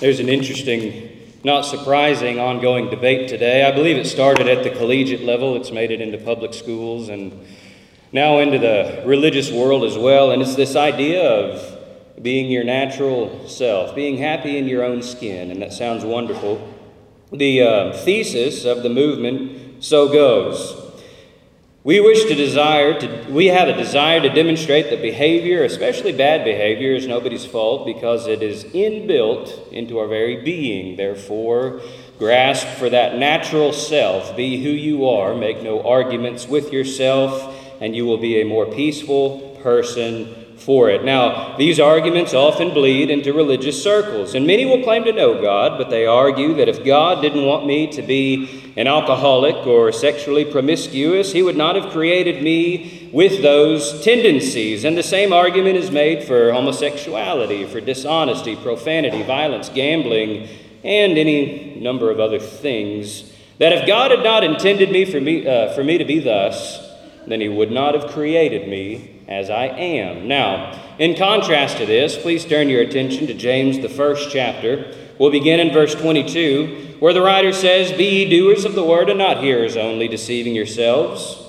There's an interesting, not surprising, ongoing debate today. I believe it started at the collegiate level, it's made it into public schools and now into the religious world as well. And it's this idea of being your natural self, being happy in your own skin, and that sounds wonderful. The uh, thesis of the movement so goes we wish to desire to we have a desire to demonstrate that behavior, especially bad behavior, is nobody's fault because it is inbuilt into our very being. Therefore, grasp for that natural self, be who you are, make no arguments with yourself, and you will be a more peaceful person for it. Now, these arguments often bleed into religious circles, and many will claim to know God, but they argue that if God didn't want me to be an alcoholic or sexually promiscuous, He would not have created me with those tendencies. And the same argument is made for homosexuality, for dishonesty, profanity, violence, gambling, and any number of other things. That if God had not intended me for me, uh, for me to be thus, then He would not have created me as I am. Now, in contrast to this, please turn your attention to James, the first chapter. We'll begin in verse 22, where the writer says, Be ye doers of the word and not hearers only, deceiving yourselves.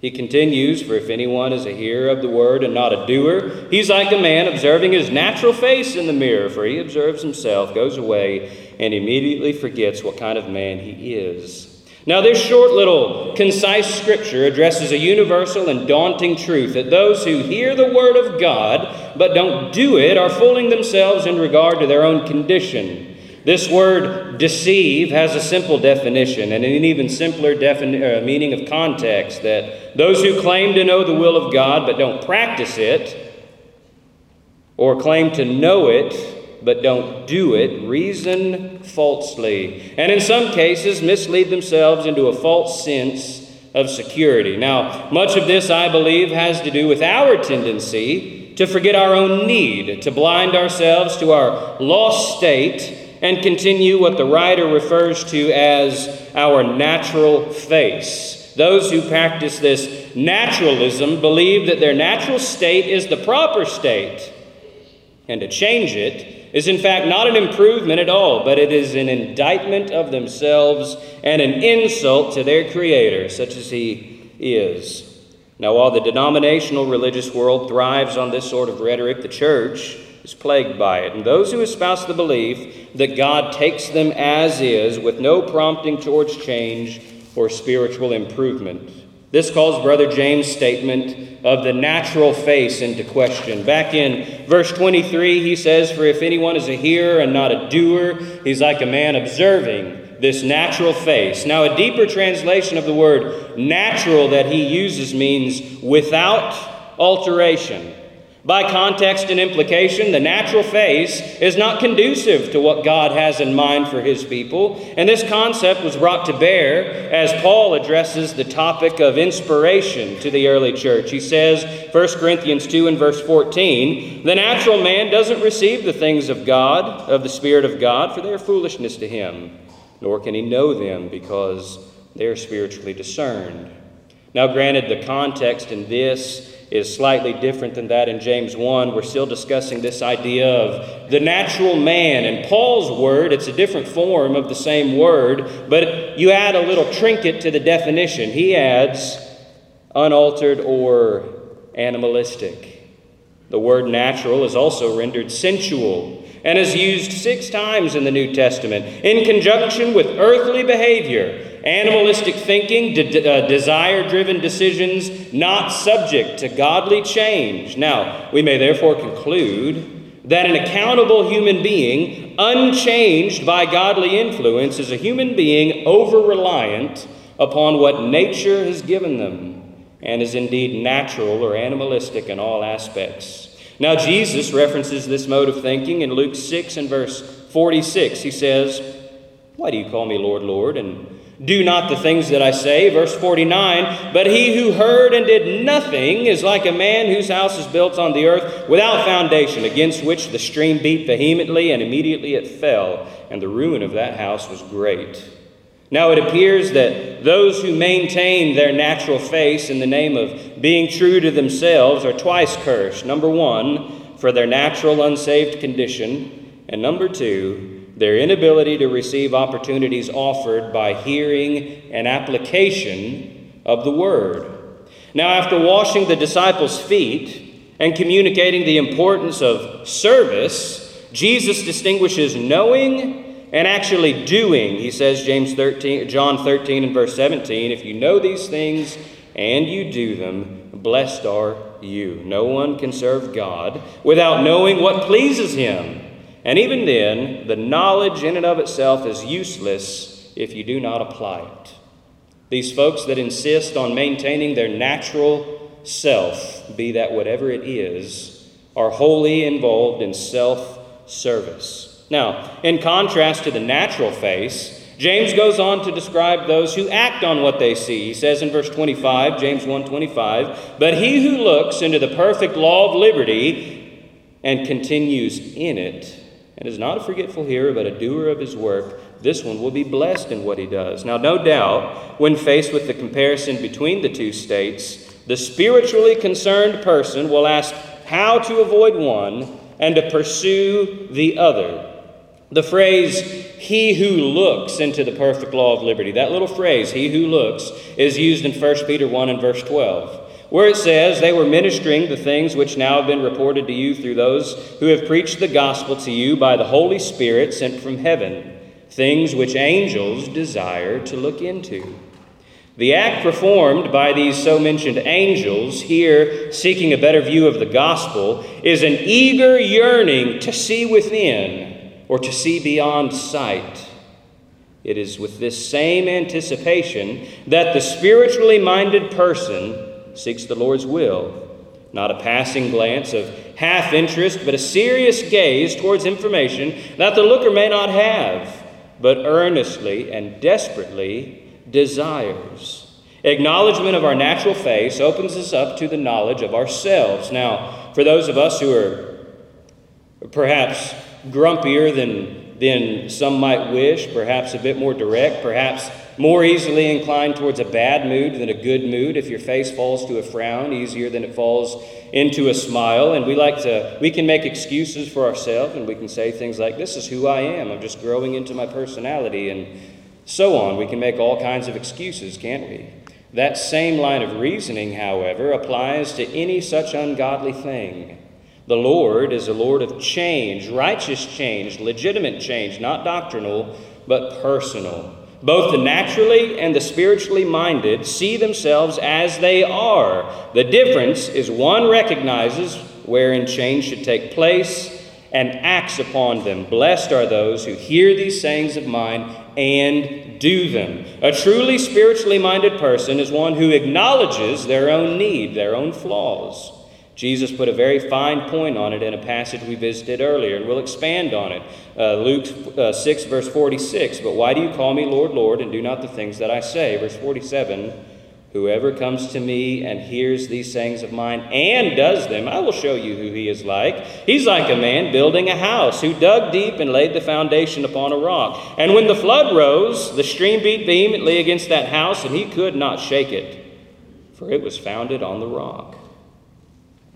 He continues, For if anyone is a hearer of the word and not a doer, he's like a man observing his natural face in the mirror, for he observes himself, goes away, and immediately forgets what kind of man he is. Now, this short little concise scripture addresses a universal and daunting truth that those who hear the word of God but don't do it are fooling themselves in regard to their own condition. This word deceive has a simple definition and an even simpler defini- uh, meaning of context that those who claim to know the will of God but don't practice it, or claim to know it but don't do it, reason falsely, and in some cases mislead themselves into a false sense of security. Now, much of this, I believe, has to do with our tendency to forget our own need, to blind ourselves to our lost state, and continue what the writer refers to as our natural face. Those who practice this naturalism believe that their natural state is the proper state, and to change it is in fact not an improvement at all, but it is an indictment of themselves and an insult to their Creator, such as He is. Now, while the denominational religious world thrives on this sort of rhetoric, the church is plagued by it. And those who espouse the belief that God takes them as is, with no prompting towards change or spiritual improvement. This calls Brother James' statement of the natural face into question. Back in verse 23, he says, For if anyone is a hearer and not a doer, he's like a man observing this natural face. Now, a deeper translation of the word natural that he uses means without alteration. By context and implication, the natural face is not conducive to what God has in mind for his people. And this concept was brought to bear as Paul addresses the topic of inspiration to the early church. He says, 1 Corinthians 2 and verse 14, the natural man doesn't receive the things of God, of the Spirit of God, for they are foolishness to him, nor can he know them because they are spiritually discerned. Now, granted, the context in this is slightly different than that in James 1. We're still discussing this idea of the natural man. In Paul's word, it's a different form of the same word, but you add a little trinket to the definition. He adds unaltered or animalistic. The word natural is also rendered sensual and is used six times in the New Testament in conjunction with earthly behavior animalistic thinking, de- uh, desire driven decisions not subject to godly change. Now, we may therefore conclude that an accountable human being, unchanged by godly influence, is a human being over reliant upon what nature has given them and is indeed natural or animalistic in all aspects. Now, Jesus references this mode of thinking in Luke 6 and verse 46. He says, Why do you call me Lord, Lord, and do not the things that I say. Verse 49 But he who heard and did nothing is like a man whose house is built on the earth without foundation, against which the stream beat vehemently, and immediately it fell, and the ruin of that house was great. Now it appears that those who maintain their natural face in the name of being true to themselves are twice cursed. Number one, for their natural unsaved condition, And number two, their inability to receive opportunities offered by hearing and application of the Word. Now, after washing the disciples' feet and communicating the importance of service, Jesus distinguishes knowing and actually doing. He says, James 13, John 13 and verse 17, if you know these things and you do them, blessed are you. No one can serve God without knowing what pleases him. And even then, the knowledge in and of itself is useless if you do not apply it. These folks that insist on maintaining their natural self, be that whatever it is, are wholly involved in self service. Now, in contrast to the natural face, James goes on to describe those who act on what they see. He says in verse 25, James 1:25, "But he who looks into the perfect law of liberty and continues in it, and is not a forgetful hearer but a doer of his work, this one will be blessed in what he does." Now, no doubt, when faced with the comparison between the two states, the spiritually concerned person will ask how to avoid one and to pursue the other. The phrase, he who looks into the perfect law of liberty, that little phrase, he who looks, is used in 1 Peter 1 and verse 12, where it says, They were ministering the things which now have been reported to you through those who have preached the gospel to you by the Holy Spirit sent from heaven, things which angels desire to look into. The act performed by these so mentioned angels, here seeking a better view of the gospel, is an eager yearning to see within or to see beyond sight. It is with this same anticipation that the spiritually minded person seeks the Lord's will, not a passing glance of half interest, but a serious gaze towards information that the looker may not have, but earnestly and desperately desires. Acknowledgement of our natural face opens us up to the knowledge of ourselves. Now, for those of us who are perhaps grumpier than, than some might wish, perhaps a bit more direct, perhaps more easily inclined towards a bad mood than a good mood, if your face falls to a frown easier than it falls into a smile, and we like to, we can make excuses for ourselves and we can say things like, This is who I am, I'm just growing into my personality, and so on. We can make all kinds of excuses, can't we? That same line of reasoning, however, applies to any such ungodly thing. The Lord is a Lord of change, righteous change, legitimate change, not doctrinal, but personal. Both the naturally and the spiritually minded see themselves as they are. The difference is one recognizes wherein change should take place and acts upon them. Blessed are those who hear these sayings of mine and do them. A truly spiritually minded person is one who acknowledges their own need, their own flaws. Jesus put a very fine point on it in a passage we visited earlier, and we'll expand on it. Uh, Luke uh, 6, verse 46. But why do you call me Lord, Lord, and do not the things that I say? Verse 47. Whoever comes to me and hears these sayings of mine and does them, I will show you who he is like. He's like a man building a house who dug deep and laid the foundation upon a rock. And when the flood rose, the stream beat vehemently against that house, and he could not shake it, for it was founded on the rock.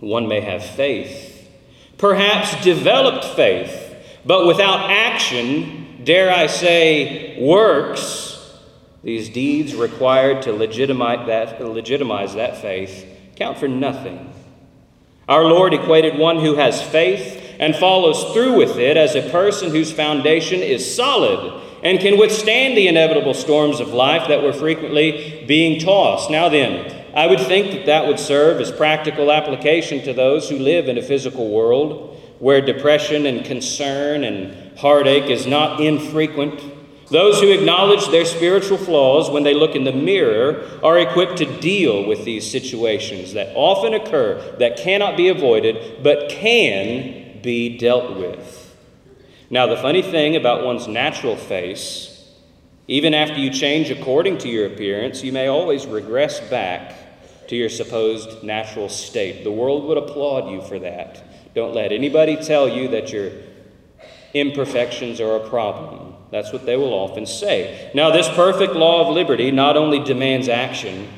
One may have faith, perhaps developed faith, but without action, dare I say, works these deeds required to legitimize that, legitimize that faith count for nothing. Our Lord equated one who has faith and follows through with it as a person whose foundation is solid and can withstand the inevitable storms of life that were frequently being tossed. Now then, I would think that that would serve as practical application to those who live in a physical world where depression and concern and heartache is not infrequent those who acknowledge their spiritual flaws when they look in the mirror are equipped to deal with these situations that often occur, that cannot be avoided, but can be dealt with. Now, the funny thing about one's natural face, even after you change according to your appearance, you may always regress back to your supposed natural state. The world would applaud you for that. Don't let anybody tell you that your imperfections are a problem. That's what they will often say. Now, this perfect law of liberty not only demands action,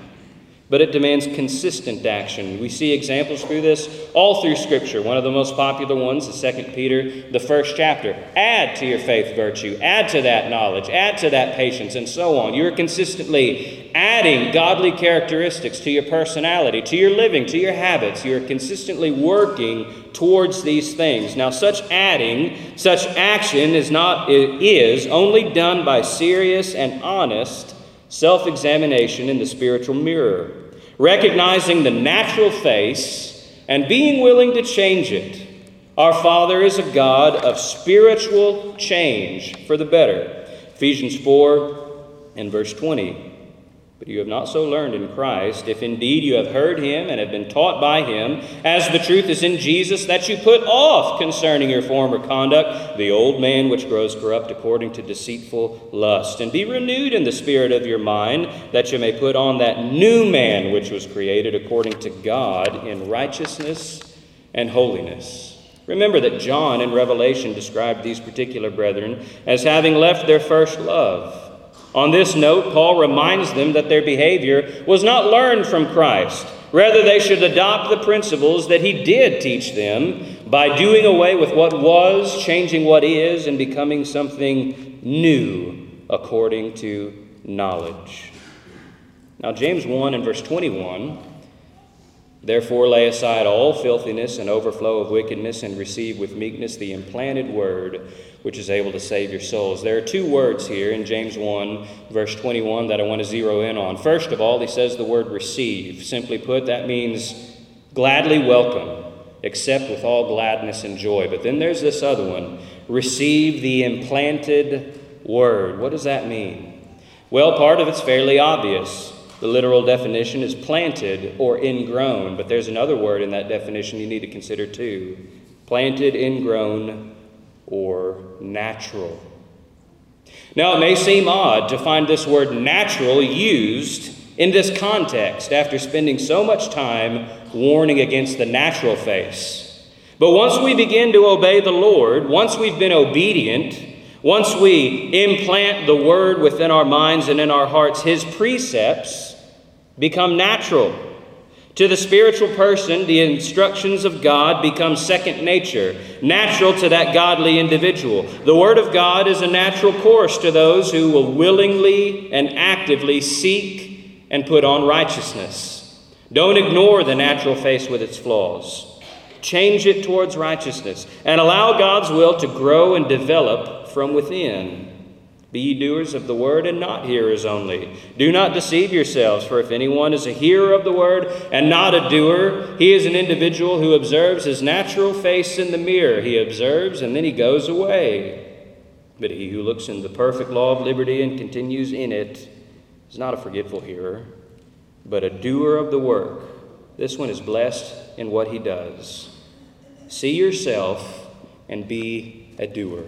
but it demands consistent action. We see examples through this all through Scripture. One of the most popular ones is 2 Peter, the first chapter. Add to your faith virtue, add to that knowledge, add to that patience, and so on. You're consistently adding godly characteristics to your personality, to your living, to your habits. You're consistently working towards these things. Now, such adding, such action is not is only done by serious and honest self examination in the spiritual mirror recognizing the natural face and being willing to change it. Our Father is a God of spiritual change for the better. Ephesians 4 and verse 20. But you have not so learned in Christ, if indeed you have heard him and have been taught by him, as the truth is in Jesus, that you put off concerning your former conduct the old man which grows corrupt according to deceitful lust, and be renewed in the spirit of your mind, that you may put on that new man which was created according to God in righteousness and holiness. Remember that John in Revelation described these particular brethren as having left their first love. On this note, Paul reminds them that their behavior was not learned from Christ. Rather, they should adopt the principles that he did teach them by doing away with what was, changing what is, and becoming something new according to knowledge. Now, James 1 and verse 21 Therefore, lay aside all filthiness and overflow of wickedness, and receive with meekness the implanted word, which is able to save your souls. There are two words here in James 1, verse 21, that I want to zero in on. First of all, he says the word receive. Simply put, that means gladly welcome, accept with all gladness and joy. But then there's this other one receive the implanted word. What does that mean? Well, part of it's fairly obvious. The literal definition is planted or ingrown, but there's another word in that definition you need to consider too planted, ingrown, or natural. Now, it may seem odd to find this word natural used in this context after spending so much time warning against the natural face. But once we begin to obey the Lord, once we've been obedient, once we implant the word within our minds and in our hearts, his precepts, become natural. To the spiritual person, the instructions of God become second nature, natural to that godly individual. The Word of God is a natural course to those who will willingly and actively seek and put on righteousness. Don't ignore the natural face with its flaws. Change it towards righteousness and allow God's will to grow and develop from within. Be ye doers of the word and not hearers only. Do not deceive yourselves, for if anyone is a hearer of the word and not a doer, he is an individual who observes his natural face in the mirror. He observes and then he goes away. But he who looks in the perfect law of liberty and continues in it is not a forgetful hearer, but a doer of the work. This one is blessed in what he does. See yourself and be a doer.